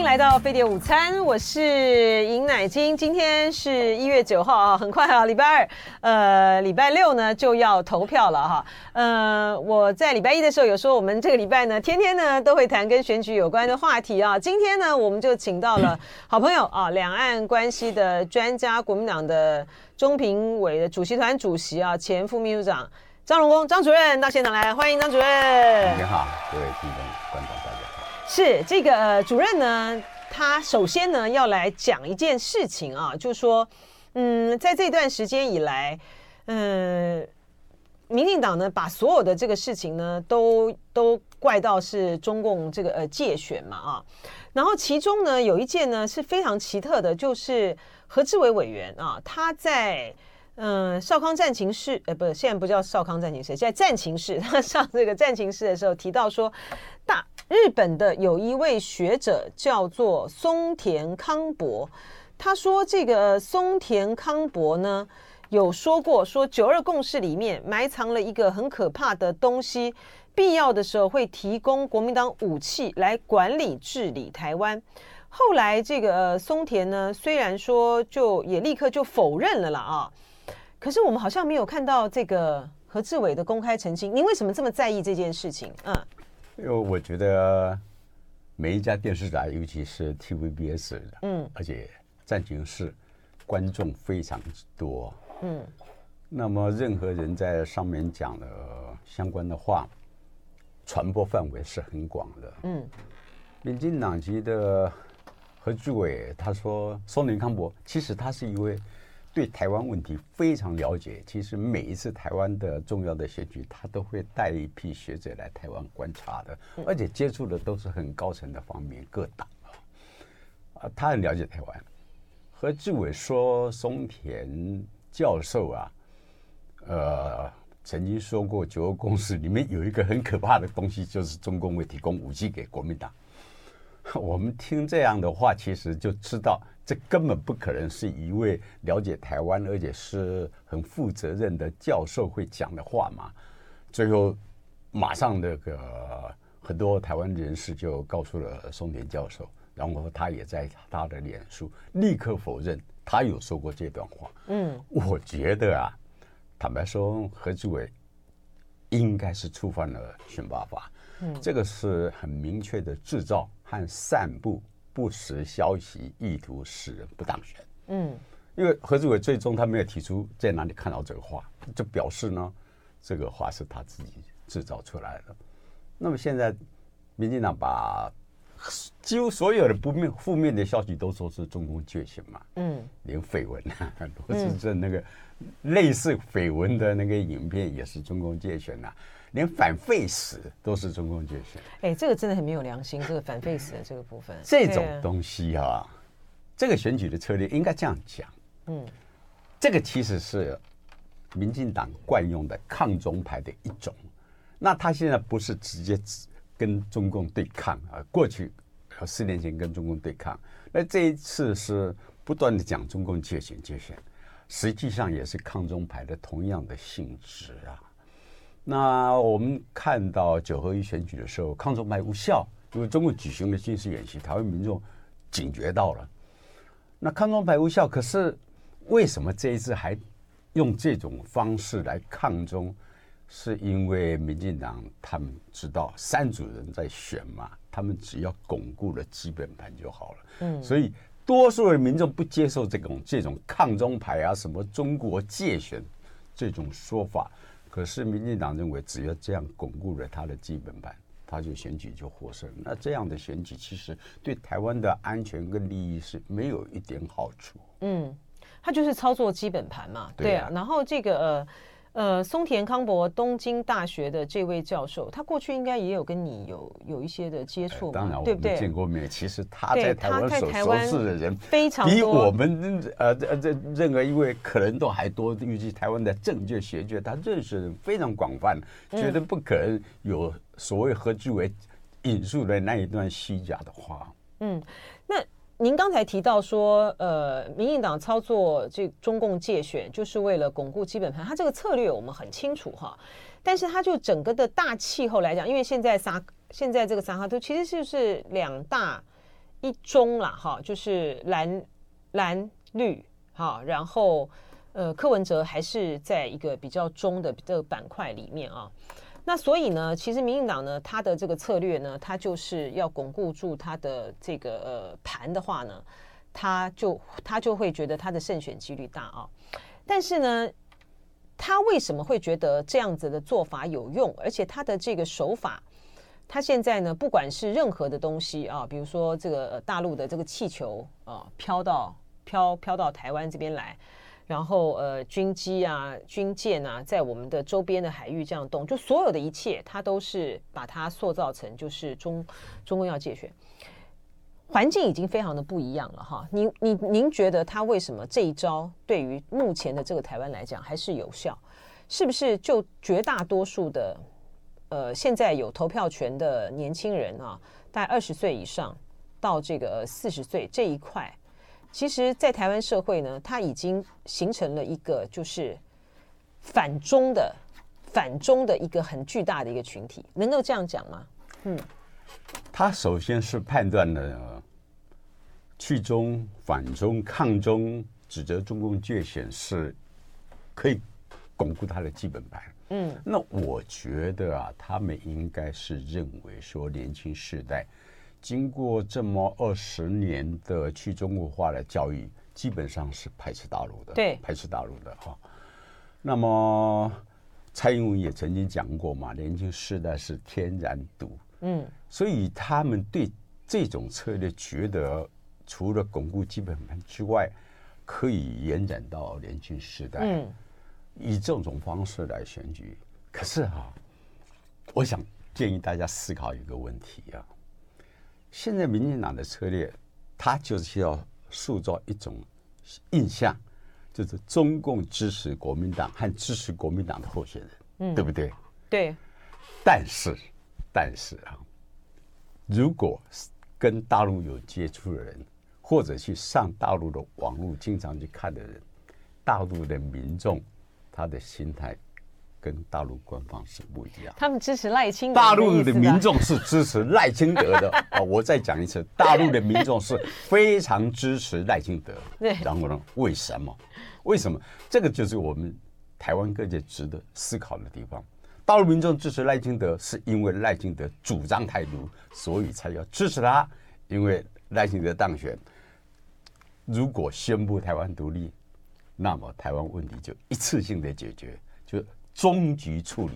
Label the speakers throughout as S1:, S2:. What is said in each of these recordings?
S1: 迎来到飞碟午餐，我是尹乃菁。今天是一月九号啊，很快啊，礼拜二，呃，礼拜六呢就要投票了哈。呃，我在礼拜一的时候有说，我们这个礼拜呢，天天呢都会谈跟选举有关的话题啊。今天呢，我们就请到了好朋友啊，两岸关系的专家，国民党的中评委的主席团主席啊，前副秘书长张荣恭张主任到现场来，欢迎张主任。
S2: 你好，各位听众观众。
S1: 是这个呃，主任呢，他首先呢要来讲一件事情啊，就是说，嗯，在这段时间以来，嗯，民进党呢把所有的这个事情呢都都怪到是中共这个呃介选嘛啊，然后其中呢有一件呢是非常奇特的，就是何志伟委员啊，他在。嗯，少康战情室，呃，不是，现在不叫少康战情室，现在战情室。他上这个战情室的时候提到说，大 日本的有一位学者叫做松田康博，他说这个松田康博呢有说过，说九二共识里面埋藏了一个很可怕的东西，必要的时候会提供国民党武器来管理治理台湾。后来这个松田呢，虽然说就也立刻就否认了啦啊。可是我们好像没有看到这个何志伟的公开澄清，您为什么这么在意这件事情？嗯，
S2: 因为我觉得每一家电视台，尤其是 TVBS 的，嗯，而且战情室观众非常之多，嗯，那么任何人在上面讲的相关的话，传播范围是很广的，嗯，民进党籍的何志伟他说，松林康博其实他是一位。对台湾问题非常了解，其实每一次台湾的重要的选举，他都会带一批学者来台湾观察的，而且接触的都是很高层的方面，各党啊，啊，他很了解台湾。何志伟说，松田教授啊，呃，曾经说过九二共识里面有一个很可怕的东西，就是中共会提供武器给国民党。我们听这样的话，其实就知道。这根本不可能是一位了解台湾而且是很负责任的教授会讲的话嘛。最后，马上那个很多台湾人士就告诉了松田教授，然后他也在他的脸书立刻否认他有说过这段话。嗯，我觉得啊，坦白说，何志伟应该是触犯了选罢法。嗯，这个是很明确的制造和散布。不实消息，意图使人不当选。嗯，因为何志伟最终他没有提出在哪里看到这个话，就表示呢，这个话是他自己制造出来的。那么现在，民进党把几乎所有的不面负面的消息都说是中共介选嘛。嗯，连绯闻啊，罗志镇那个类似绯闻的那个影片也是中共介选啊。连反废死都是中共介选，
S1: 哎，这个真的很没有良心。这个反废死的这个部分，
S2: 这种东西哈、啊，这个选举的策略应该这样讲。嗯，这个其实是民进党惯用的抗中牌的一种。那他现在不是直接跟中共对抗啊，过去四年前跟中共对抗，那这一次是不断的讲中共界选界选，实际上也是抗中牌的同样的性质啊。那我们看到九合一选举的时候，抗中派无效，因为中共举行了军事演习，台湾民众警觉到了。那抗中派无效，可是为什么这一次还用这种方式来抗中？是因为民进党他们知道三组人在选嘛，他们只要巩固了基本盘就好了。嗯，所以多数的民众不接受这种这种抗中牌啊，什么中国介选这种说法。可是，民进党认为，只要这样巩固了他的基本盘，他就选举就获胜。那这样的选举，其实对台湾的安全跟利益是没有一点好处。嗯，
S1: 他就是操作基本盘嘛。对啊。然后这个呃。呃，松田康博，东京大学的这位教授，他过去应该也有跟你有有一些的接触嘛，对不对？
S2: 见过面。其实他在台湾所熟识的人非常，比我们呃呃这任何一位可能都还多。预计台湾的政界学界，他认识的人非常广泛，绝对不可能有所谓何志伟引述的那一段虚假的话。
S1: 嗯，那。您刚才提到说，呃，民进党操作这中共界选，就是为了巩固基本盘。他这个策略我们很清楚哈，但是他就整个的大气候来讲，因为现在撒现在这个撒哈都其实就是两大一中啦，哈，就是蓝蓝绿，哈，然后呃，柯文哲还是在一个比较中的这个板块里面啊。那所以呢，其实民进党呢，他的这个策略呢，他就是要巩固住他的这个呃盘的话呢，他就他就会觉得他的胜选几率大啊。但是呢，他为什么会觉得这样子的做法有用？而且他的这个手法，他现在呢，不管是任何的东西啊，比如说这个大陆的这个气球啊，飘到飘飘到台湾这边来。然后呃，军机啊、军舰啊，在我们的周边的海域这样动，就所有的一切，它都是把它塑造成就是中中共要介选，环境已经非常的不一样了哈。您您您觉得他为什么这一招对于目前的这个台湾来讲还是有效？是不是就绝大多数的呃现在有投票权的年轻人啊，大概二十岁以上到这个四十岁这一块？其实，在台湾社会呢，它已经形成了一个就是反中的、反中的一个很巨大的一个群体，能够这样讲吗？嗯，
S2: 他首先是判断了去中、反中、抗中，指责中共界限是可以巩固他的基本盘。嗯，那我觉得啊，他们应该是认为说年轻世代。经过这么二十年的去中国化的教育，基本上是排斥大陆的，
S1: 对，
S2: 排斥大陆的哈。那么蔡英文也曾经讲过嘛，年轻世代是天然独，嗯，所以他们对这种策略觉得，除了巩固基本盘之外，可以延展到年轻世代，嗯，以这种方式来选举。可是哈，我想建议大家思考一个问题啊。现在民进党的策略，他就是要塑造一种印象，就是中共支持国民党和支持国民党的候选人，嗯，对不对？
S1: 对。
S2: 但是，但是啊，如果跟大陆有接触的人，或者去上大陆的网络经常去看的人，大陆的民众他的心态。跟大陆官方是不一样，
S1: 他们支持赖清德。
S2: 大陆的民众是支持赖清德的 啊！我再讲一次，大陆的民众是非常支持赖清德。对，然后呢？为什么？为什么？这个就是我们台湾各界值得思考的地方。大陆民众支持赖清德，是因为赖清德主张台独，所以才要支持他。因为赖清德当选，如果宣布台湾独立，那么台湾问题就一次性的解决，就。终局处理，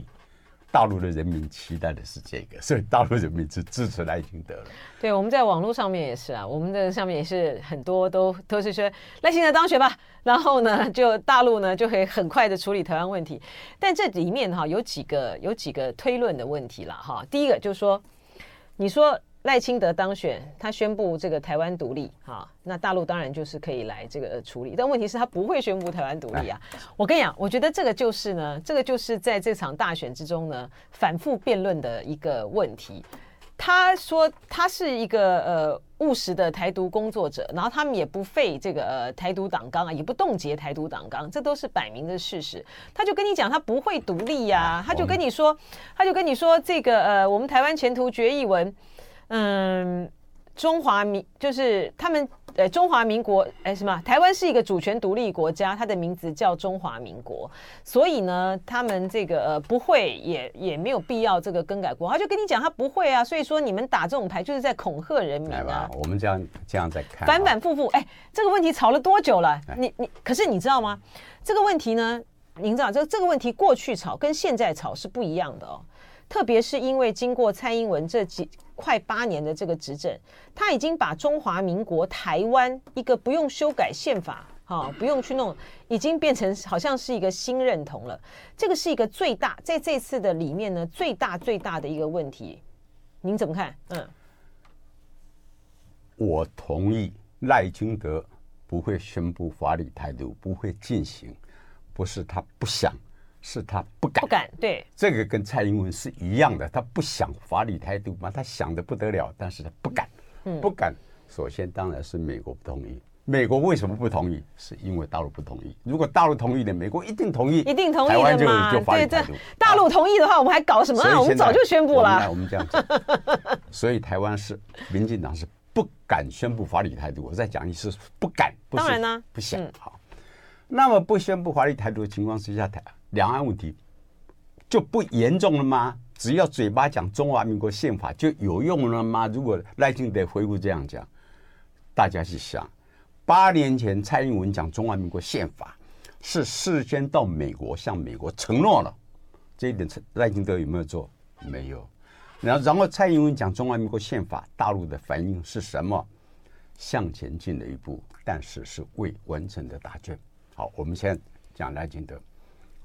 S2: 大陆的人民期待的是这个，所以大陆人民是支持赖清德了。
S1: 对，我们在网络上面也是啊，我们的上面也是很多都都是说赖清德当选吧，然后呢，就大陆呢就会很快的处理台湾问题。但这里面哈有几个有几个推论的问题了哈。第一个就是说，你说。赖清德当选，他宣布这个台湾独立，哈，那大陆当然就是可以来这个处理。但问题是，他不会宣布台湾独立啊！我跟你讲，我觉得这个就是呢，这个就是在这场大选之中呢，反复辩论的一个问题。他说他是一个呃务实的台独工作者，然后他们也不废这个呃台独党纲啊，也不冻结台独党纲，这都是摆明的事实。他就跟你讲，他不会独立呀、啊，他就跟你说，他就跟你说这个呃，我们台湾前途决议文。嗯，中华民就是他们呃，中华民国哎什么？台湾是一个主权独立国家，它的名字叫中华民国，所以呢，他们这个呃不会也也没有必要这个更改国，他就跟你讲他不会啊，所以说你们打这种牌就是在恐吓人民啊。
S2: 我们这样这样在看，
S1: 反反复复，哎，这个问题吵了多久了？你你可是你知道吗？这个问题呢，您知道这这个问题过去吵跟现在吵是不一样的哦。特别是因为经过蔡英文这几快八年的这个执政，他已经把中华民国台湾一个不用修改宪法，哈，不用去弄，已经变成好像是一个新认同了。这个是一个最大在这次的里面呢，最大最大的一个问题。您怎么看？嗯，
S2: 我同意赖清德不会宣布法理态度，不会进行，不是他不想。是他不敢，
S1: 不敢，对，
S2: 这个跟蔡英文是一样的，他不想法理态度嘛，他想的不得了，但是他不敢，嗯，不敢。首先当然是美国不同意，美国为什么不同意？是因为大陆不同意。如果大陆同意的，美国一定同意，
S1: 一定同意的嘛。对对，大陆同意的话，我们还搞什么啊？我们早就宣布了。
S2: 我们来，我们这样子。所以台湾是民进党是不敢宣布法理态度。我再讲一次，不敢，不
S1: 当然呢，
S2: 不想。好，那么不宣布法理态度的情况之下，台两岸问题就不严重了吗？只要嘴巴讲中华民国宪法就有用了吗？如果赖清德回复这样讲，大家去想，八年前蔡英文讲中华民国宪法是事先到美国向美国承诺了，这一点赖清德有没有做？没有。然后，然后蔡英文讲中华民国宪法，大陆的反应是什么？向前进了一步，但是是未完成的答卷。好，我们先讲赖清德。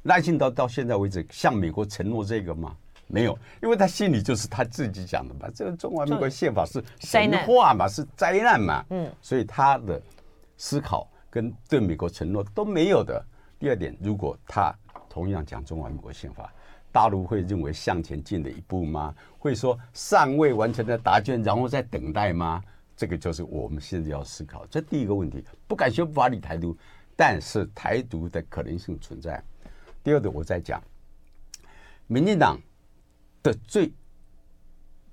S2: 赖清德到现在为止向美国承诺这个吗？没有，因为他心里就是他自己讲的嘛。这个中华民国宪法是神话嘛，是灾难嘛。嗯，所以他的思考跟对美国承诺都没有的。第二点，如果他同样讲中华民国宪法，大陆会认为向前进的一步吗？会说尚未完成的答卷，然后再等待吗？这个就是我们现在要思考。这第一个问题，不敢宣布法理台独，但是台独的可能性存在。第二个，我再讲，民进党的最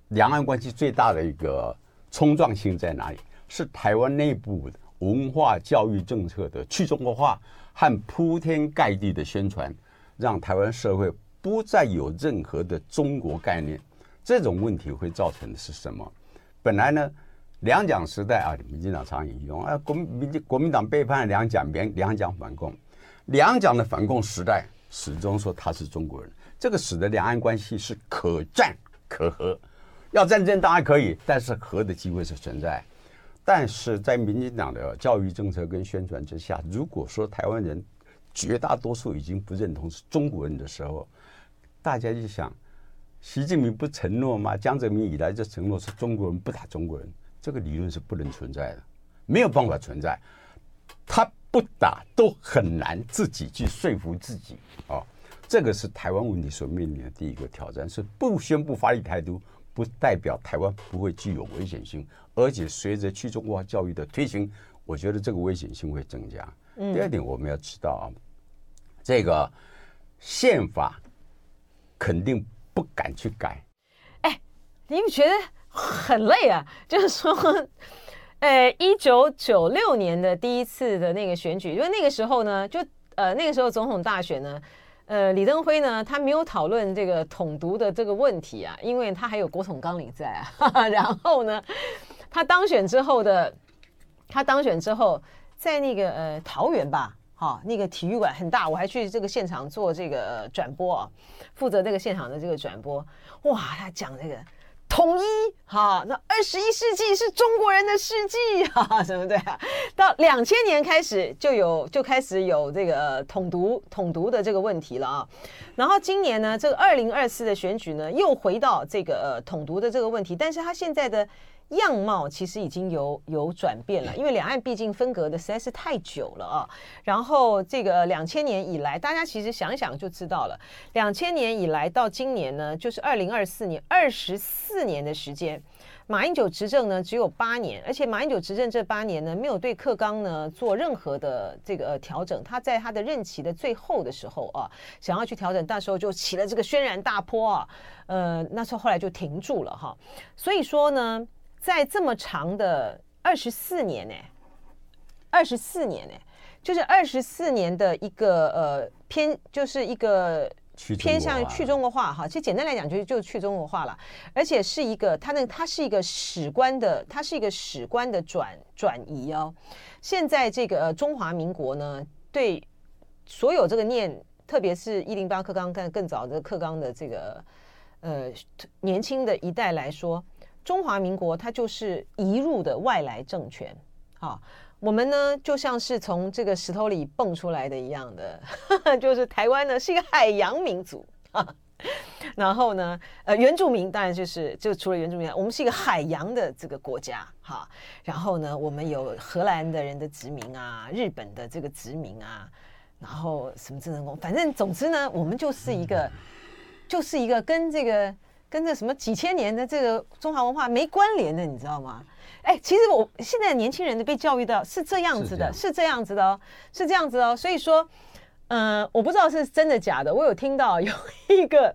S2: 两岸关系最大的一个冲撞性在哪里？是台湾内部文化教育政策的去中国化和铺天盖地的宣传，让台湾社会不再有任何的中国概念。这种问题会造成的是什么？本来呢，两蒋时代啊，民进党常引用啊，国民民国民党背叛两蒋，两两蒋反共，两蒋的反共时代。始终说他是中国人，这个使得两岸关系是可战可和。要战争当然可以，但是和的机会是存在。但是在民进党的教育政策跟宣传之下，如果说台湾人绝大多数已经不认同是中国人的时候，大家就想，习近平不承诺吗？江泽民以来就承诺是中国人不打中国人，这个理论是不能存在的，没有办法存在。他。不打都很难自己去说服自己啊，这个是台湾问题所面临的第一个挑战。是不宣布法理台独，不代表台湾不会具有危险性，而且随着去中国化教育的推行，我觉得这个危险性会增加。第二点，我们要知道啊，这个宪法肯定不敢去改。
S1: 哎，你们觉得很累啊？就是说。呃，一九九六年的第一次的那个选举，因为那个时候呢，就呃那个时候总统大选呢，呃李登辉呢他没有讨论这个统独的这个问题啊，因为他还有国统纲领在啊哈哈。然后呢，他当选之后的，他当选之后，在那个呃桃园吧，哈、哦、那个体育馆很大，我还去这个现场做这个转播啊，负责这个现场的这个转播，哇，他讲这个。统一哈，那二十一世纪是中国人的世纪 哈，什么对？到两千年开始就有就开始有这个统独统独的这个问题了啊。然后今年呢，这个二零二四的选举呢，又回到这个呃统独的这个问题，但是他现在的。样貌其实已经有有转变了，因为两岸毕竟分隔的实在是太久了啊。然后这个两千年以来，大家其实想一想就知道了。两千年以来到今年呢，就是二零二四年，二十四年的时间。马英九执政呢只有八年，而且马英九执政这八年呢，没有对课纲呢做任何的这个调整。他在他的任期的最后的时候啊，想要去调整，那时候就起了这个轩然大波啊。呃，那时候后来就停住了哈。所以说呢。在这么长的二十四年呢，二十四年呢，就是二十四年的一个呃偏，就是一个偏向于去中国化哈。其实简单来讲，就是就是去中国化了，而且是一个它那它是一个史观的，它是一个史观的转转移哦。现在这个中华民国呢，对所有这个念，特别是一零八课纲更更早的课纲的这个呃年轻的一代来说。中华民国它就是移入的外来政权，好，我们呢就像是从这个石头里蹦出来的一样的，呵 呵就是台湾呢是一个海洋民族，然后呢，呃，原住民当然就是就除了原住民，我们是一个海洋的这个国家，哈，然后呢，我们有荷兰的人的殖民啊，日本的这个殖民啊，然后什么郑成功，反正总之呢，我们就是一个，就是一个跟这个。跟这什么几千年的这个中华文化没关联的，你知道吗？哎，其实我现在年轻人的被教育到是这样子的，是这样子的哦，是这样子哦。所以说，嗯、呃，我不知道是真的假的。我有听到 有一个，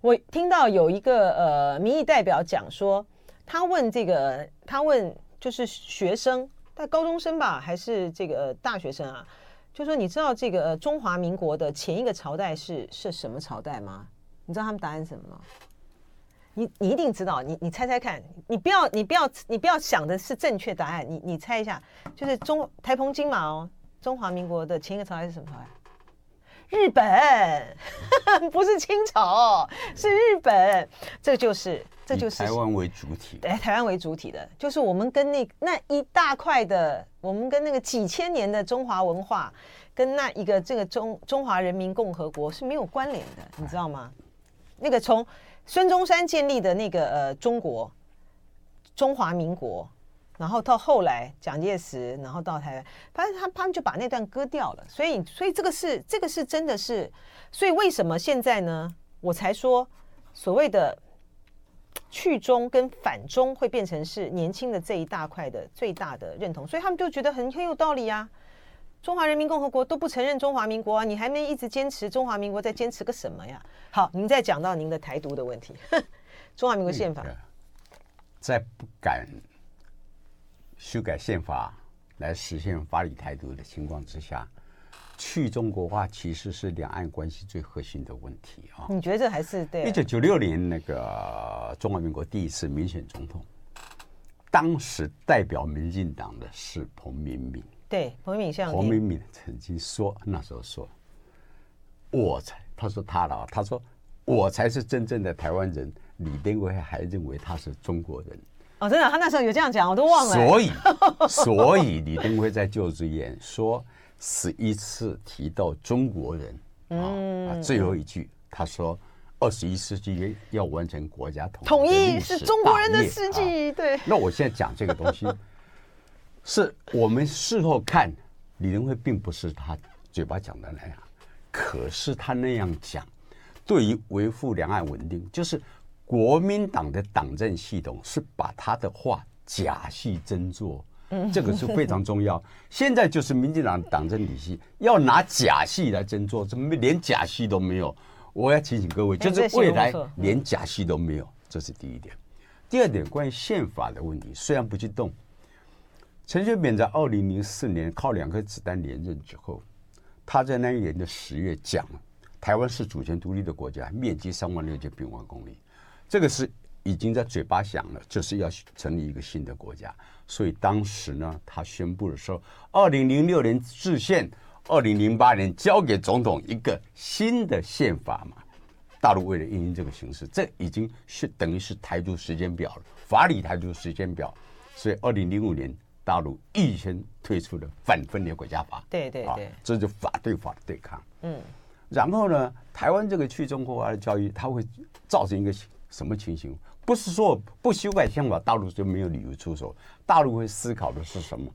S1: 我听到有一个呃民意代表讲说。他问这个，他问就是学生，他高中生吧，还是这个大学生啊？就说你知道这个中华民国的前一个朝代是是什么朝代吗？你知道他们答案是什么吗？你你一定知道，你你猜猜看，你不要你不要你不要想的是正确答案，你你猜一下，就是中台澎金马哦，中华民国的前一个朝代是什么朝代？日本，不是清朝，是日本。这就是这就是
S2: 台湾为主体，
S1: 对，台湾为主体的，就是我们跟那那一大块的，我们跟那个几千年的中华文化，跟那一个这个中中华人民共和国是没有关联的，你知道吗？那个从孙中山建立的那个呃中国中华民国，然后到后来蒋介石，然后到台湾，反正他他们就把那段割掉了。所以所以这个是这个是真的是，所以为什么现在呢？我才说所谓的去中跟反中会变成是年轻的这一大块的最大的认同，所以他们就觉得很很有道理啊。中华人民共和国都不承认中华民国啊，你还没一直坚持中华民国，在坚持个什么呀？好，您再讲到您的台独的问题，中华民国宪法，
S2: 在不敢修改宪法来实现法理台独的情况之下，去中国化其实是两岸关系最核心的问题啊。
S1: 你觉得这还是对？
S2: 一九九六年那个中华民国第一次民选总统，当时代表民进党的是彭明敏。
S1: 对，彭明敏，
S2: 彭明敏曾经说，那时候说，我才，他说他了，他说我才是真正的台湾人。李登辉还认为他是中国人。
S1: 哦，真的，他那时候有这样讲，我都忘了。
S2: 所以，所以李登辉在就职演说十一次提到中国人，嗯、啊，最后一句他说，二十一世纪要完成国家统
S1: 统一是中国人的事迹。啊、对，
S2: 那我现在讲这个东西。是我们事后看，李登辉并不是他嘴巴讲的那样，可是他那样讲，对于维护两岸稳定，就是国民党的党政系统是把他的话假戏真做，这个是非常重要。现在就是民进党党政体系要拿假戏来真做，怎么连假戏都没有？我要提醒各位，就是未来连假戏都没有，这是第一点。第二点，关于宪法的问题，虽然不去动。陈水扁在二零零四年靠两颗子弹连任之后，他在那一年的十月讲，台湾是主权独立的国家，面积三万六千平方公里，这个是已经在嘴巴讲了，就是要成立一个新的国家。所以当时呢，他宣布的时候，二零零六年制宪，二零零八年交给总统一个新的宪法嘛。大陆为了应应这个形势，这已经是等于是台独时间表了，法理台独时间表。所以二零零五年。大陆预先推出了反分裂国家法，
S1: 对对对，
S2: 这就法对法的对抗。嗯，然后呢，台湾这个去中国化的教育，它会造成一个什么情形？不是说不修改宪法，大陆就没有理由出手。大陆会思考的是什么？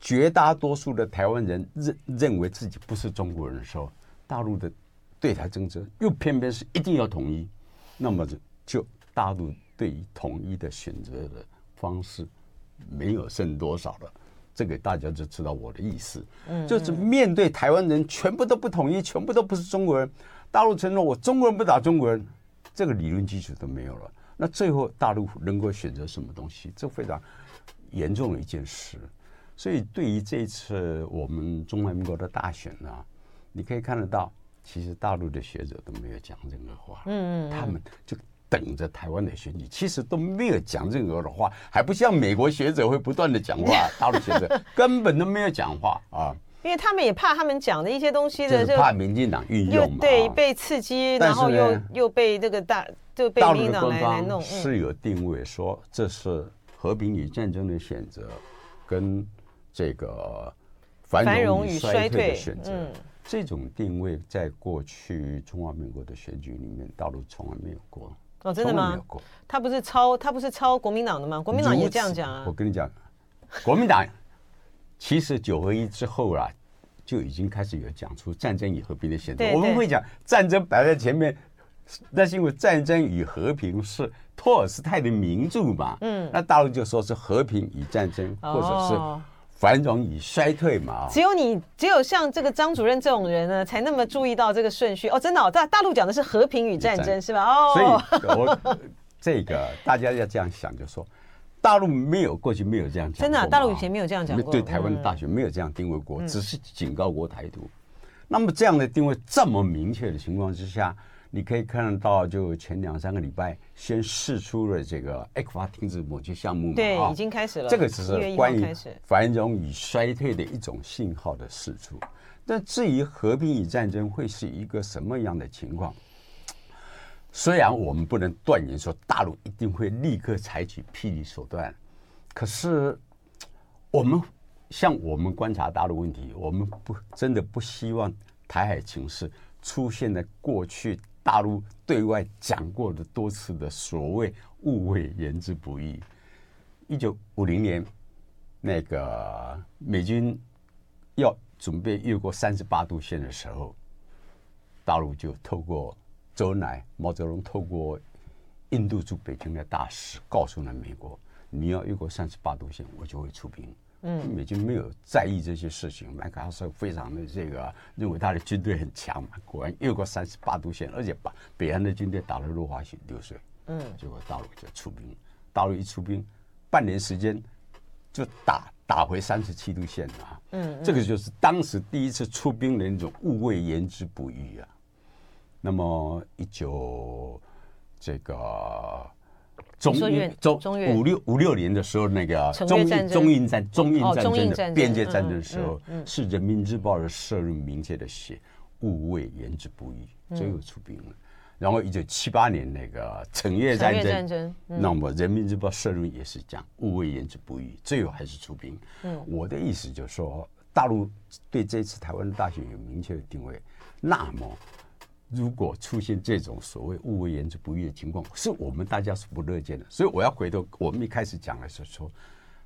S2: 绝大多数的台湾人认认为自己不是中国人的时候，大陆的对台政策又偏偏是一定要统一，那么就就大陆对于统一的选择的方式。没有剩多少了，这个大家就知道我的意思。嗯，就是面对台湾人全部都不统一，全部都不是中国人，大陆承诺我中国人不打中国人，这个理论基础都没有了。那最后大陆能够选择什么东西？这非常严重的一件事。所以对于这一次我们中华民国的大选呢，你可以看得到，其实大陆的学者都没有讲任何话。嗯，他们就。等着台湾的选举，其实都没有讲任何的话，还不像美国学者会不断的讲话，大陆学者根本都没有讲话啊。
S1: 因为他们也怕他们讲的一些东西的，
S2: 就怕民进党运用嘛，
S1: 对，被刺激，然后又又被这个大就被民进党来来弄，
S2: 是有定位说这是和平与战争的选择，跟这个繁荣与衰退的选择。这种定位在过去中华民国的选举里面，大陆从来没有过。
S1: 哦，真的吗？他不是抄，他不是抄国民党的吗？国民党也这样讲啊。
S2: 我跟你讲，国民党其实九合一之后啊，就已经开始有讲出战争与和平的选择。我们会讲战争摆在前面，那是因为战争与和平是托尔斯泰的名著嘛。嗯。那大陆就说是和平与战争，或者是。繁荣与衰退嘛，
S1: 只有你，只有像这个张主任这种人呢，才那么注意到这个顺序哦。真的，哦，大大陆讲的是和平与战争，是吧？哦，
S2: 所以我 这个大家要这样想，就是说大陆没有过去没有这样讲，
S1: 真的、啊，大陆以前没有这样讲过，
S2: 对台湾的大学没有这样定位过，嗯、只是警告过台独。那么这样的定位这么明确的情况之下，你可以看得到，就前两三个礼拜先试出了这个 ECFA 停止某些项目嘛，
S1: 对，已经开始了。
S2: 这个只是关于繁荣与衰退的一种信号的释出。但至于和平与战争会是一个什么样的情况，虽然我们不能断言说大陆一定会立刻采取霹雳手段，可是我们。像我们观察大陆问题，我们不真的不希望台海情势出现在过去大陆对外讲过的多次的所谓“误会言之不预”。一九五零年，那个美军要准备越过三十八度线的时候，大陆就透过周恩来、毛泽东，透过印度驻北京的大使，告诉了美国：“你要越过三十八度线，我就会出兵。”嗯，美军没有在意这些事情，麦克阿瑟非常的这个认为他的军队很强嘛，果然越过三十八度线，而且把北韩的军队打得落花流水。嗯，结果大陆就出兵，大陆一出兵，半年时间就打打回三十七度线啊。嗯，这个就是当时第一次出兵的那种误会言之不预啊。那么一九这个。中印中五六五六年的时候，那个中印中印战中印战争的边界战争的时候，是人民日报的社论明确的写“勿谓言之不预”，最后出兵了。然后一九七八年那个惩越战争，那么人民日报社论也是讲“勿谓言之不预”，最后还是出兵。我的意思就是说，大陆对这次台湾的大选有明确的定位，那么。如果出现这种所谓物为言之不欲的情况，是我们大家是不乐见的。所以我要回头，我们一开始讲的是说，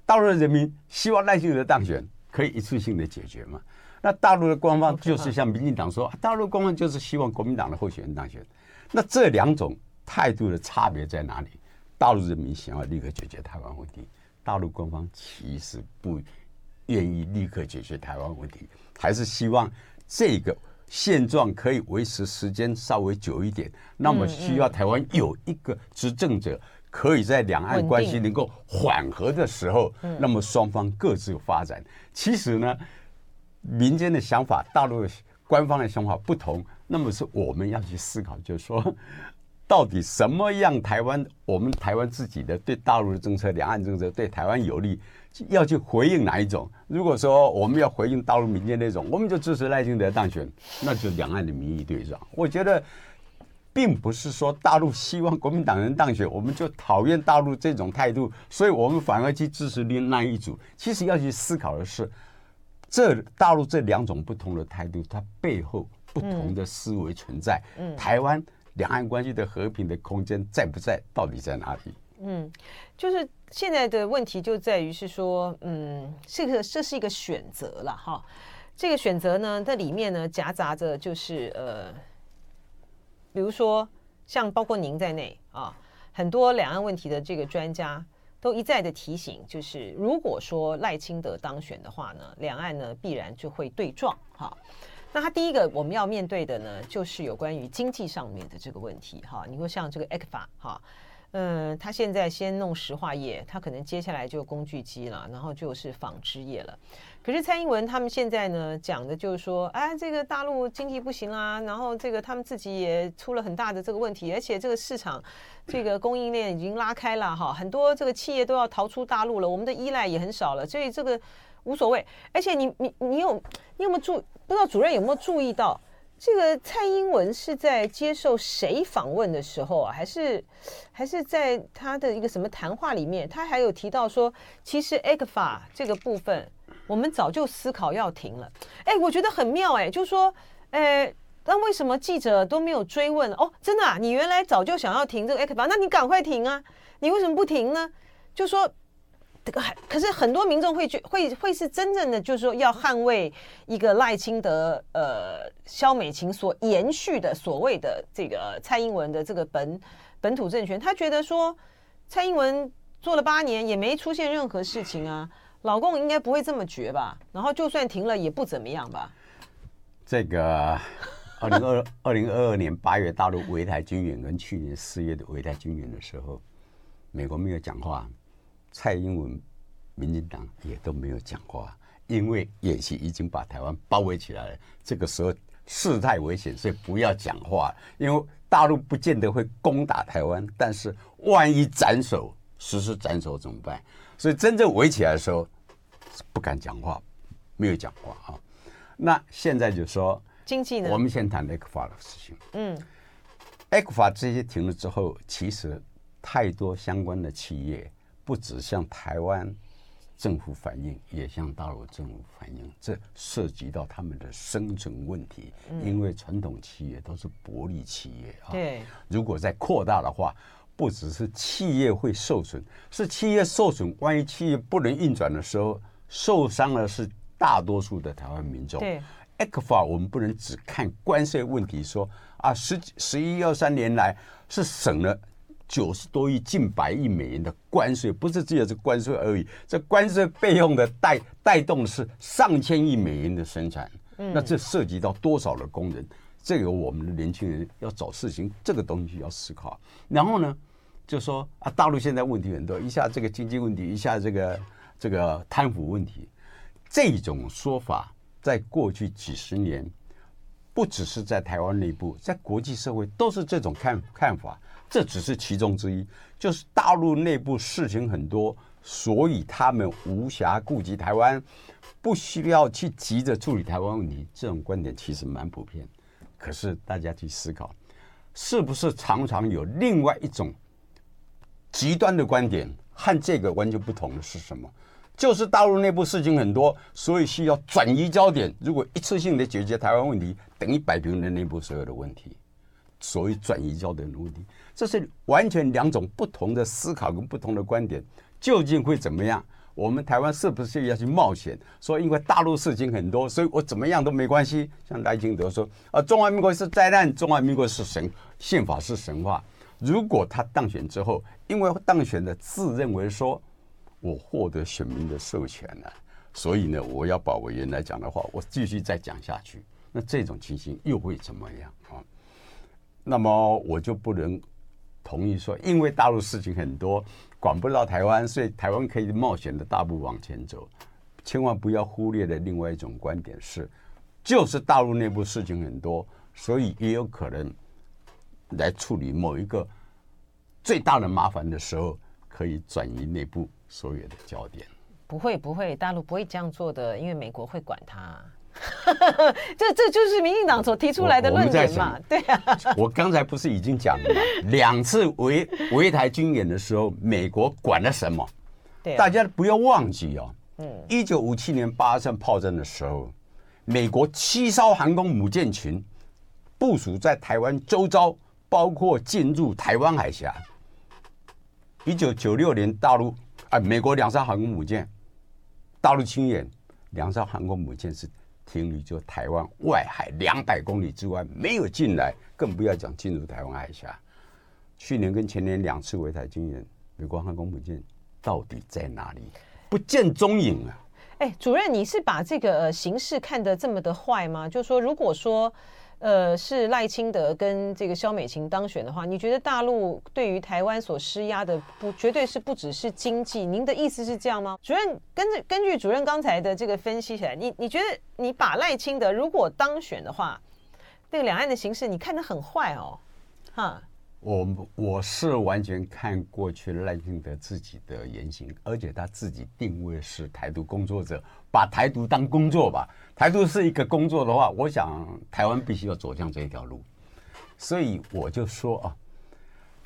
S2: 大陆的人民希望赖清德当选，可以一次性的解决嘛？那大陆的官方就是像民进党说，大陆官方就是希望国民党的候选人当选。那这两种态度的差别在哪里？大陆人民想要立刻解决台湾问题，大陆官方其实不愿意立刻解决台湾问题，还是希望这个。现状可以维持时间稍微久一点，那么需要台湾有一个执政者，可以在两岸关系能够缓和的时候，那么双方各自发展。其实呢，民间的想法、大陆官方的想法不同，那么是我们要去思考，就是说，到底什么样台湾，我们台湾自己的对大陆的政策、两岸政策对台湾有利。要去回应哪一种？如果说我们要回应大陆民间那种，我们就支持赖清德当选，那就两岸的民意对撞。我觉得，并不是说大陆希望国民党人当选，我们就讨厌大陆这种态度，所以我们反而去支持另那一组。其实要去思考的是，这大陆这两种不同的态度，它背后不同的思维存在。嗯，台湾两岸关系的和平的空间在不在？到底在哪里？
S1: 嗯，就是现在的问题就在于是说，嗯，这个这是一个选择了哈。这个选择呢，在里面呢夹杂着就是呃，比如说像包括您在内啊，很多两岸问题的这个专家都一再的提醒，就是如果说赖清德当选的话呢，两岸呢必然就会对撞哈。那他第一个我们要面对的呢，就是有关于经济上面的这个问题哈。你说像这个 ECFA 哈。嗯，他现在先弄石化业，他可能接下来就工具机了，然后就是纺织业了。可是蔡英文他们现在呢讲的就是说，哎，这个大陆经济不行啦，然后这个他们自己也出了很大的这个问题，而且这个市场这个供应链已经拉开了哈，很多这个企业都要逃出大陆了，我们的依赖也很少了，所以这个无所谓。而且你你你有你有没有注不知道主任有没有注意到？这个蔡英文是在接受谁访问的时候啊，还是还是在他的一个什么谈话里面？他还有提到说，其实 ECFA 这个部分，我们早就思考要停了。哎，我觉得很妙哎，就说，哎，那为什么记者都没有追问？哦，真的啊，你原来早就想要停这个 ECFA，那你赶快停啊！你为什么不停呢？就说。这个可是很多民众会觉会会是真正的，就是说要捍卫一个赖清德呃萧美琴所延续的所谓的这个蔡英文的这个本本土政权，他觉得说蔡英文做了八年也没出现任何事情啊，老共应该不会这么绝吧？然后就算停了也不怎么样吧？
S2: 这个二零二 二零二二年八月大陆围台军演跟去年四月的围台军演的时候，美国没有讲话，蔡英文、民进党也都没有讲话，因为演习已经把台湾包围起来了。这个时候事态危险，所以不要讲话。因为大陆不见得会攻打台湾，但是万一斩首，实施斩首怎么办？所以真正围起来的时候，不敢讲话，没有讲话啊。那现在就说。
S1: 经济呢？
S2: 我们先谈 ECFA 的事情。嗯，ECFA 这些停了之后，其实太多相关的企业，不止向台湾政府反映，也向大陆政府反映，这涉及到他们的生存问题。因为传统企业都是薄利企业啊。对。如果再扩大的话，不只是企业会受损，是企业受损，万一企业不能运转的时候，受伤的是大多数的台湾民众。对。ECFA 我们不能只看关税问题说，说啊十十一二三年来是省了九十多亿近百亿美元的关税，不是只有这关税而已，这关税费用的带 带动是上千亿美元的生产，那这涉及到多少的工人？这个我们的年轻人要找事情，这个东西要思考。然后呢，就说啊，大陆现在问题很多，一下这个经济问题，一下这个这个贪腐问题，这种说法。在过去几十年，不只是在台湾内部，在国际社会都是这种看看法。这只是其中之一，就是大陆内部事情很多，所以他们无暇顾及台湾，不需要去急着处理台湾问题。这种观点其实蛮普遍。可是大家去思考，是不是常常有另外一种极端的观点，和这个完全不同的是什么？就是大陆内部事情很多，所以需要转移焦点。如果一次性的解决台湾问题，等于摆平了内部所有的问题。所谓转移焦点的问题，这是完全两种不同的思考跟不同的观点，究竟会怎么样？我们台湾是不是要去冒险？说因为大陆事情很多，所以我怎么样都没关系。像赖清德说：“啊，中华民国是灾难，中华民国是神，宪法是神话。”如果他当选之后，因为当选的自认为说。我获得选民的授权了，所以呢，我要把我原来讲的话，我继续再讲下去。那这种情形又会怎么样啊？那么我就不能同意说，因为大陆事情很多，管不到台湾，所以台湾可以冒险的大步往前走。千万不要忽略的另外一种观点是，就是大陆内部事情很多，所以也有可能来处理某一个最大的麻烦的时候，可以转移内部。所有的焦点
S1: 不会不会，大陆不会这样做的，因为美国会管他。这这就是民进党所提出来的论点嘛？对啊。
S2: 我刚才不是已经讲了吗？两次围围台军演的时候，美国管了什么？对，大家不要忘记哦。嗯，一九五七年八月炮战的时候，美国七艘航空母舰群部署在台湾周遭，包括进入台湾海峡。一九九六年，大陆。啊，美国两艘航空母舰，大陆军演，两艘航空母舰是停留就台湾外海两百公里之外，没有进来，更不要讲进入台湾海峡。去年跟前年两次围台军演，美国航空母舰到底在哪里？不见踪影啊！
S1: 哎，主任，你是把这个形势看得这么的坏吗？就是说，如果说。呃，是赖清德跟这个萧美琴当选的话，你觉得大陆对于台湾所施压的不绝对是不只是经济？您的意思是这样吗？主任，根据根据主任刚才的这个分析起来，你你觉得你把赖清德如果当选的话，那个两岸的形势你看得很坏哦，哈。
S2: 我我是完全看过去赖清德自己的言行，而且他自己定位是台独工作者，把台独当工作吧。台独是一个工作的话，我想台湾必须要走向这一条路。所以我就说啊，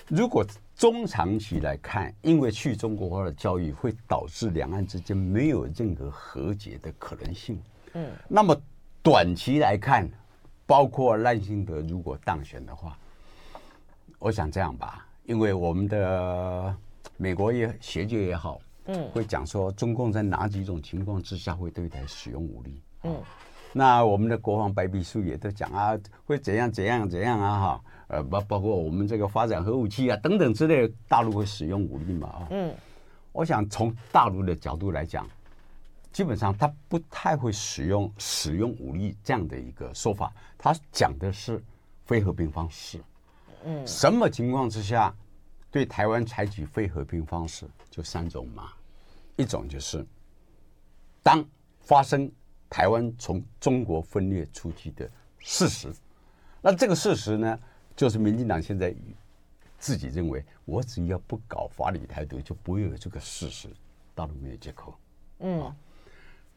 S2: 如果中长期来看，因为去中国化的教育会导致两岸之间没有任何和解的可能性。嗯，那么短期来看，包括赖清德如果当选的话。我想这样吧，因为我们的美国也学界也好，嗯，会讲说中共在哪几种情况之下会对台使用武力，嗯，那我们的国防白皮书也都讲啊，会怎样怎样怎样啊，哈，呃，包包括我们这个发展核武器啊等等之类，大陆会使用武力嘛，啊，嗯，我想从大陆的角度来讲，基本上他不太会使用使用武力这样的一个说法，他讲的是非和平方式。嗯，什么情况之下对台湾采取非和平方式？就三种嘛，一种就是当发生台湾从中国分裂出去的事实，那这个事实呢，就是民进党现在自己认为，我只要不搞法理台独，就不会有这个事实，大陆没有借口。嗯。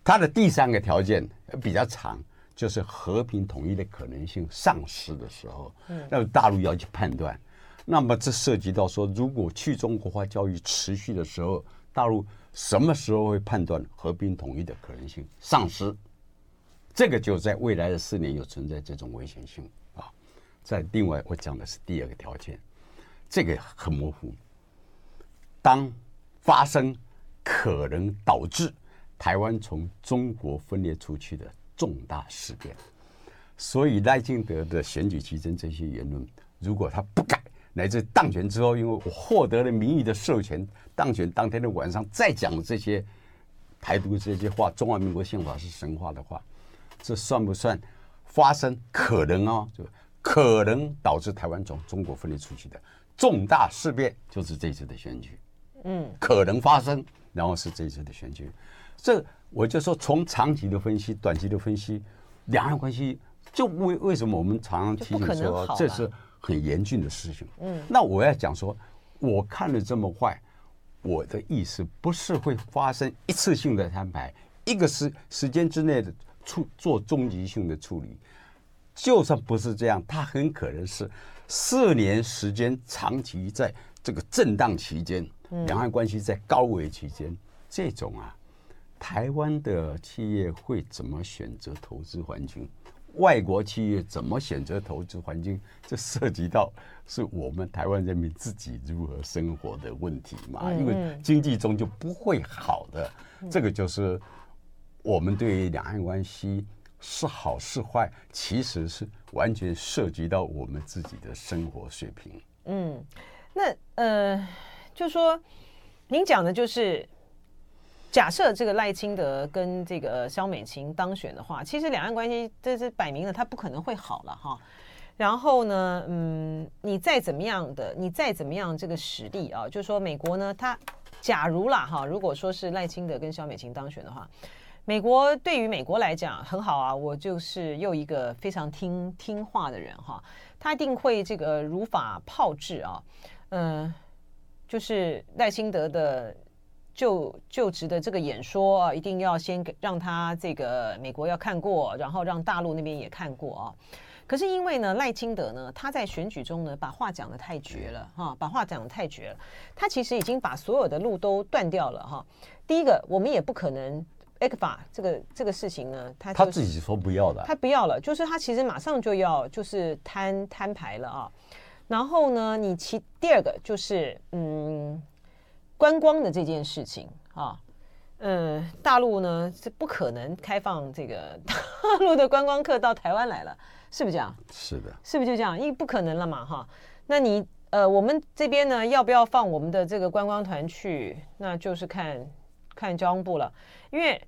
S2: 他的第三个条件比较长，就是和平统一的可能性丧失的时候，那么大陆要去判断，那么这涉及到说，如果去中国化教育持续的时候，大陆什么时候会判断和平统一的可能性丧失？这个就在未来的四年有存在这种危险性啊。在另外，我讲的是第二个条件，这个很模糊，当发生可能导致。台湾从中国分裂出去的重大事件，所以赖清德的选举期间这些言论，如果他不改，乃至当选之后，因为我获得了民意的授权，当选当天的晚上再讲这些台独这些话，中华民国宪法是神话的话，这算不算发生可能哦？就可能导致台湾从中国分裂出去的重大事变，就是这次的选举，嗯，可能发生，然后是这次的选举。这我就说，从长期的分析、短期的分析，两岸关系就为为什么我们常常提醒说这是很严峻的事情。嗯，那我要讲说，我看了这么坏，我的意思不是会发生一次性的摊牌，一个时时间之内的处做终极性的处理。就算不是这样，它很可能是四年时间长期在这个震荡期间，两岸关系在高危期间，这种啊。台湾的企业会怎么选择投资环境？外国企业怎么选择投资环境？这涉及到是我们台湾人民自己如何生活的问题嘛？因为经济中就不会好的。这个就是我们对于两岸关系是好是坏，其实是完全涉及到我们自己的生活水平。
S1: 嗯，那呃，就说您讲的就是。假设这个赖清德跟这个萧美琴当选的话，其实两岸关系这是摆明了，他不可能会好了哈。然后呢，嗯，你再怎么样的，你再怎么样这个实力啊，就是说美国呢，他假如啦哈，如果说是赖清德跟萧美琴当选的话，美国对于美国来讲很好啊，我就是又一个非常听听话的人哈，他一定会这个如法炮制啊，嗯，就是赖清德的。就就职的这个演说啊，一定要先给让他这个美国要看过，然后让大陆那边也看过啊。可是因为呢，赖清德呢，他在选举中呢，把话讲得太绝了哈，把话讲得太绝了。他其实已经把所有的路都断掉了哈。第一个，我们也不可能 ECFA 这个这个事情呢，他、就是、
S2: 他自己说不要的，
S1: 他不要了，就是他其实马上就要就是摊摊牌了啊。然后呢，你其第二个就是嗯。观光的这件事情啊，嗯，大陆呢是不可能开放这个 大陆的观光客到台湾来了，是不是这样？
S2: 是的，
S1: 是不是就这样？因为不可能了嘛，哈。那你呃，我们这边呢，要不要放我们的这个观光团去？那就是看看交通部了。因为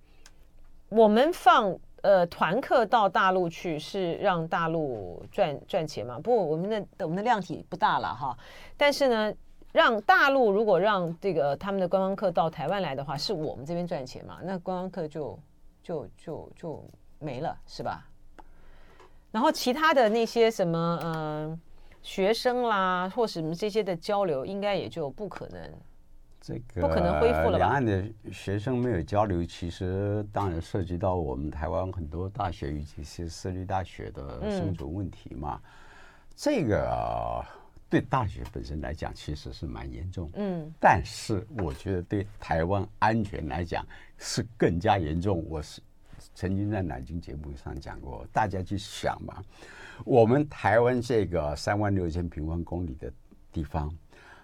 S1: 我们放呃团客到大陆去，是让大陆赚赚钱嘛。不我们的我们的量体不大了哈，但是呢。让大陆如果让这个他们的观光客到台湾来的话，是我们这边赚钱嘛？那观光客就就就就没了，是吧？然后其他的那些什么嗯、学生啦，或什么这些的交流，应该也就不可能，
S2: 这个
S1: 不可能恢复了吧？
S2: 两岸的学生没有交流，其实当然涉及到我们台湾很多大学，尤其是私立大学的生存问题嘛。嗯、这个。对大学本身来讲，其实是蛮严重。嗯，但是我觉得对台湾安全来讲是更加严重。我是曾经在南京节目上讲过，大家去想嘛，我们台湾这个三万六千平方公里的地方，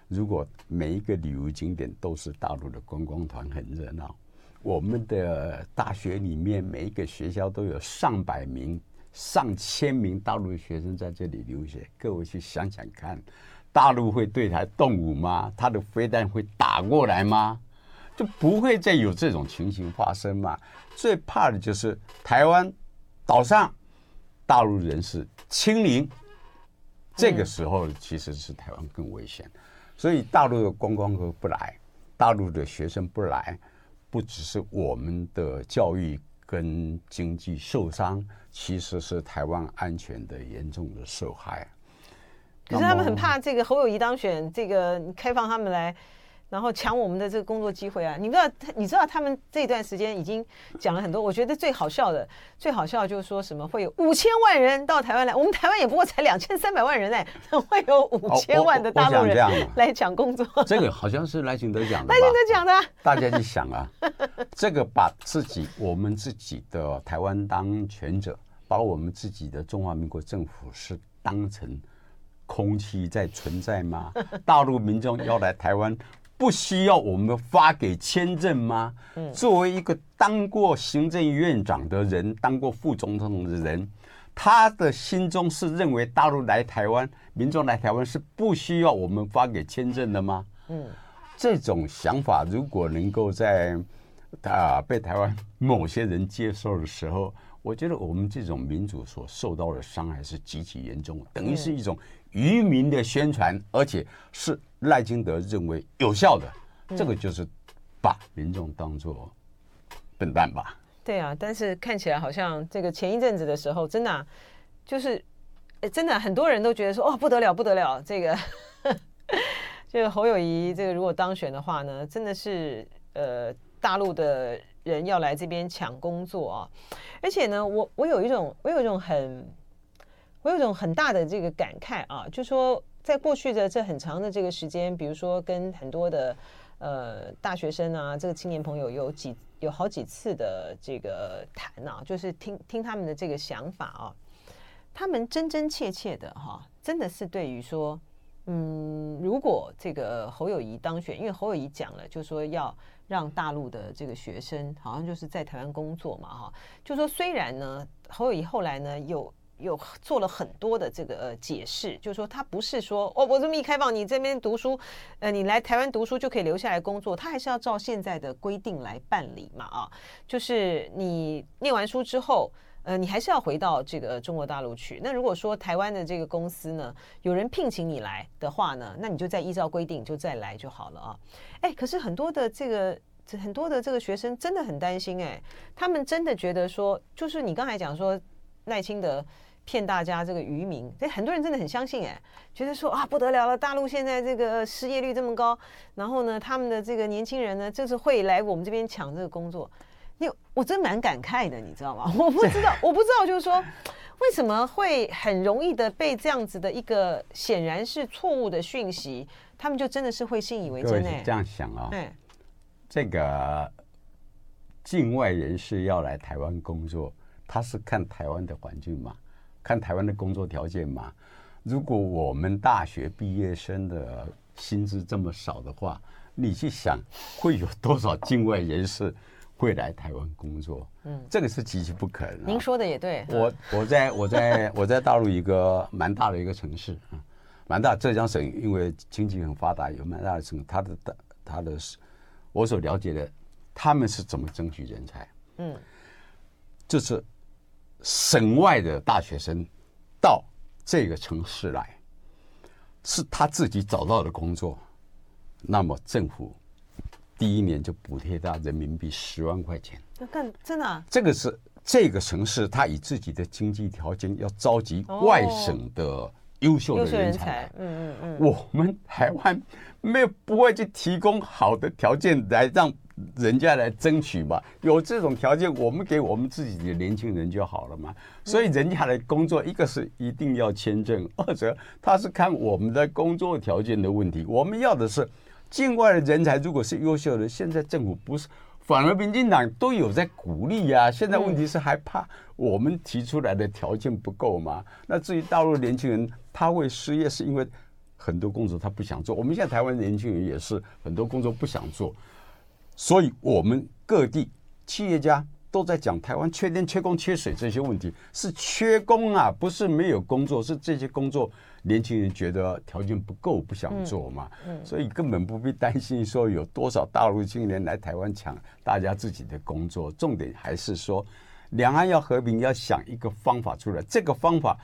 S2: 如果每一个旅游景点都是大陆的观光团，很热闹。我们的大学里面每一个学校都有上百名。上千名大陆的学生在这里留学，各位去想想看，大陆会对台动武吗？他的飞弹会打过来吗？就不会再有这种情形发生嘛。最怕的就是台湾岛上大陆人士清零，这个时候其实是台湾更危险。所以大陆的观光客不来，大陆的学生不来，不只是我们的教育跟经济受伤，其实是台湾安全的严重的受害。
S1: 可是他们很怕这个侯友谊当选，这个开放他们来。然后抢我们的这个工作机会啊！你不知道，你知道他们这段时间已经讲了很多。我觉得最好笑的，最好笑的就是说什么会有五千万人到台湾来，我们台湾也不过才两千三百万人哎，会有五千万的大陆人来抢工作。
S2: 这个好像是赖清德讲的。
S1: 赖清德讲的。
S2: 大家去想啊，这个把自己我们自己的台湾当权者，把我们自己的中华民国政府是当成空气在存在吗？大陆民众要来台湾。不需要我们发给签证吗？作为一个当过行政院长的人，当过副总统的人，他的心中是认为大陆来台湾，民众来台湾是不需要我们发给签证的吗？嗯，这种想法如果能够在啊被台湾某些人接受的时候，我觉得我们这种民主所受到的伤害是极其严重，等于是一种愚民的宣传，而且是。赖清德认为有效的，这个就是把民众当做笨蛋吧？
S1: 对啊，但是看起来好像这个前一阵子的时候，真的、啊、就是，真的很多人都觉得说，哦，不得了，不得了，这个 这个侯友谊这个如果当选的话呢，真的是呃大陆的人要来这边抢工作啊，而且呢，我我有一种我有一种很我有一种很大的这个感慨啊，就说。在过去的这很长的这个时间，比如说跟很多的呃大学生啊，这个青年朋友有几有好几次的这个谈啊，就是听听他们的这个想法啊，他们真真切切的哈、真的是对于说，嗯，如果这个侯友宜当选，因为侯友宜讲了，就说要让大陆的这个学生好像就是在台湾工作嘛哈，就说虽然呢，侯友宜后来呢有。有做了很多的这个呃解释，就是说他不是说哦，我这么一开放，你这边读书，呃，你来台湾读书就可以留下来工作，他还是要照现在的规定来办理嘛啊，就是你念完书之后，呃，你还是要回到这个中国大陆去。那如果说台湾的这个公司呢，有人聘请你来的话呢，那你就再依照规定就再来就好了啊。哎，可是很多的这个很多的这个学生真的很担心哎，他们真的觉得说，就是你刚才讲说赖清德。骗大家这个渔民，所以很多人真的很相信哎，觉得说啊不得了了，大陆现在这个失业率这么高，然后呢，他们的这个年轻人呢，就是会来我们这边抢这个工作。你我真蛮感慨的，你知道吗？我不知道，我不知道，就是说为什么会很容易的被这样子的一个显然是错误的讯息，他们就真的是会信以为真哎。
S2: 这样想啊、哦，哎，这个境外人士要来台湾工作，他是看台湾的环境嘛？看台湾的工作条件嘛，如果我们大学毕业生的薪资这么少的话，你去想会有多少境外人士会来台湾工作？嗯，这个是极其不可能。
S1: 您说的也对。
S2: 我我在我在 我在大陆一个蛮大的一个城市啊，蛮大浙江省，因为经济很发达，有蛮大的城，它的的它的是，我所了解的，他们是怎么争取人才？嗯，就是。省外的大学生到这个城市来，是他自己找到的工作，那么政府第一年就补贴他人民币十万块钱。
S1: 那更真的？
S2: 这个是这个城市他以自己的经济条件要召集外省的优秀的人才。嗯嗯嗯。我们台湾没有不会去提供好的条件来让。人家来争取嘛，有这种条件，我们给我们自己的年轻人就好了嘛。所以人家来工作，一个是一定要签证，二者他是看我们的工作条件的问题。我们要的是境外的人才，如果是优秀的，现在政府不是，反而民进党都有在鼓励呀。现在问题是还怕我们提出来的条件不够嘛？那至于大陆年轻人他会失业，是因为很多工作他不想做。我们现在台湾年轻人也是很多工作不想做。所以，我们各地企业家都在讲台湾缺电、缺工、缺水这些问题，是缺工啊，不是没有工作，是这些工作年轻人觉得条件不够，不想做嘛。嗯，所以根本不必担心说有多少大陆青年来台湾抢大家自己的工作。重点还是说，两岸要和平，要想一个方法出来。这个方法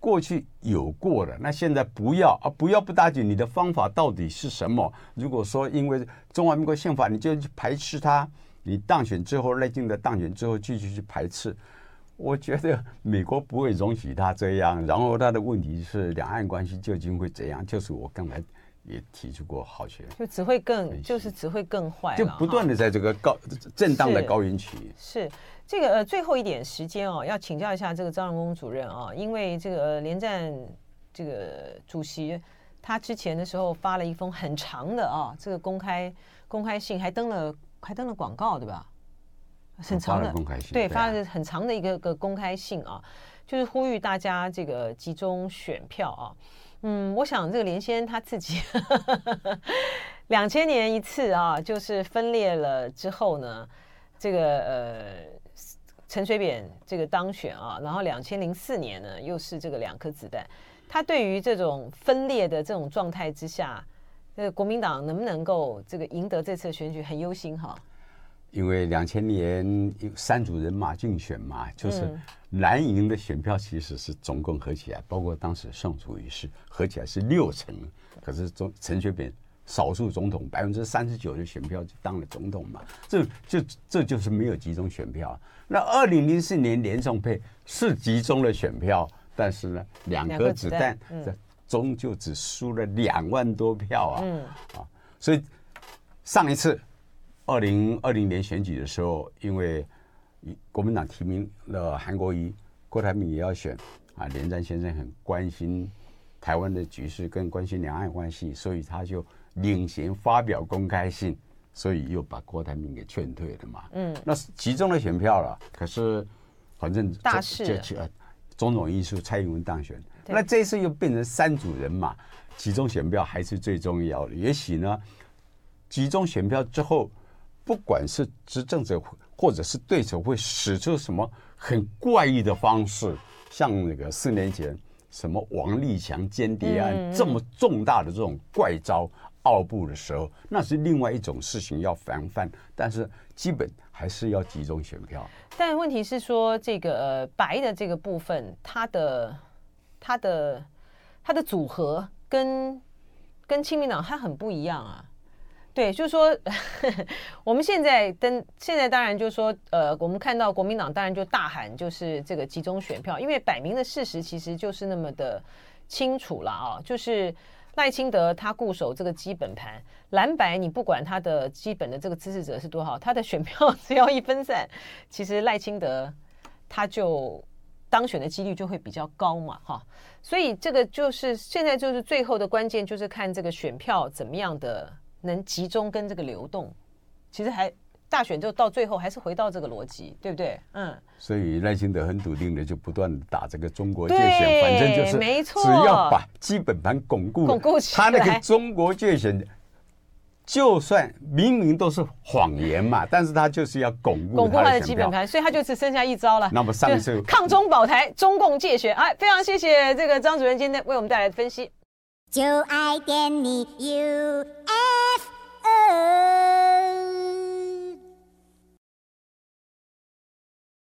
S2: 过去有过的，那现在不要啊，不要不打紧。你的方法到底是什么？如果说因为中华民国宪法，你就去排斥它。你当选之后，赖清德当选之后继续去排斥，我觉得美国不会容许他这样。然后他的问题是两岸关系究竟会怎样？就是我刚才也提出过好些，
S1: 就只会更，就是只会更坏，
S2: 就不断的在这个高震荡的高原期。
S1: 是这个呃，最后一点时间哦，要请教一下这个张荣工主任啊，因为这个连战这个主席他之前的时候发了一封很长的啊，这个公开公开信，还登了。还登了广告，对吧？很长的公开信，对，发了很长的一个个公开信啊，就是呼吁大家这个集中选票啊。嗯，我想这个连先他自己 两千年一次啊，就是分裂了之后呢，这个呃陈水扁这个当选啊，然后两千零四年呢又是这个两颗子弹，他对于这种分裂的这种状态之下。这个国民党能不能够这个赢得这次选举很忧心哈？
S2: 因为两千年三组人马竞选嘛，就是蓝营的选票其实是总共合起来，包括当时宋楚瑜是合起来是六成，可是总陈水扁少数总统百分之三十九的选票就当了总统嘛，这就这就是没有集中选票。那二零零四年连宋配是集中了选票，但是呢，两颗子弹在。终究只输了两万多票啊！嗯啊，所以上一次二零二零年选举的时候，因为国民党提名了韩国瑜，郭台铭也要选啊，连战先生很关心台湾的局势，跟关心两岸关系，所以他就领衔发表公开信，所以又把郭台铭给劝退了嘛。嗯，那是集中了选票了，可是反正
S1: 大势
S2: 种种因素，蔡英文当选。那这次又变成三组人马，集中选票还是最重要的。也许呢，集中选票之后，不管是执政者或者是对手，会使出什么很怪异的方式，像那个四年前什么王立强间谍案这么重大的这种怪招奥步的时候，那是另外一种事情要防范。但是基本还是要集中选票。
S1: 但问题是说，这个呃白的这个部分，它的。它的它的组合跟跟亲民党它很不一样啊，对，就是说 我们现在登现在当然就是说，呃，我们看到国民党当然就大喊就是这个集中选票，因为摆明的事实其实就是那么的清楚了啊，就是赖清德他固守这个基本盘，蓝白你不管他的基本的这个支持者是多少，他的选票 只要一分散，其实赖清德他就。当选的几率就会比较高嘛，哈，所以这个就是现在就是最后的关键，就是看这个选票怎么样的能集中跟这个流动。其实还大选就到最后还是回到这个逻辑，对不对？嗯。所
S2: 以赖清德很笃定的就不断打这个中国界选，反正就是
S1: 没错，
S2: 只要把基本盘巩固，
S1: 巩固起来，
S2: 他那个中国界选。就算明明都是谎言嘛，但是他就是要巩固巩固他的基本盘，
S1: 所以他就只剩下一招了。
S2: 那么上一次
S1: 抗中保台，中共界选，哎，非常谢谢这个张主任今天为我们带来的分析。就爱点你 UFO。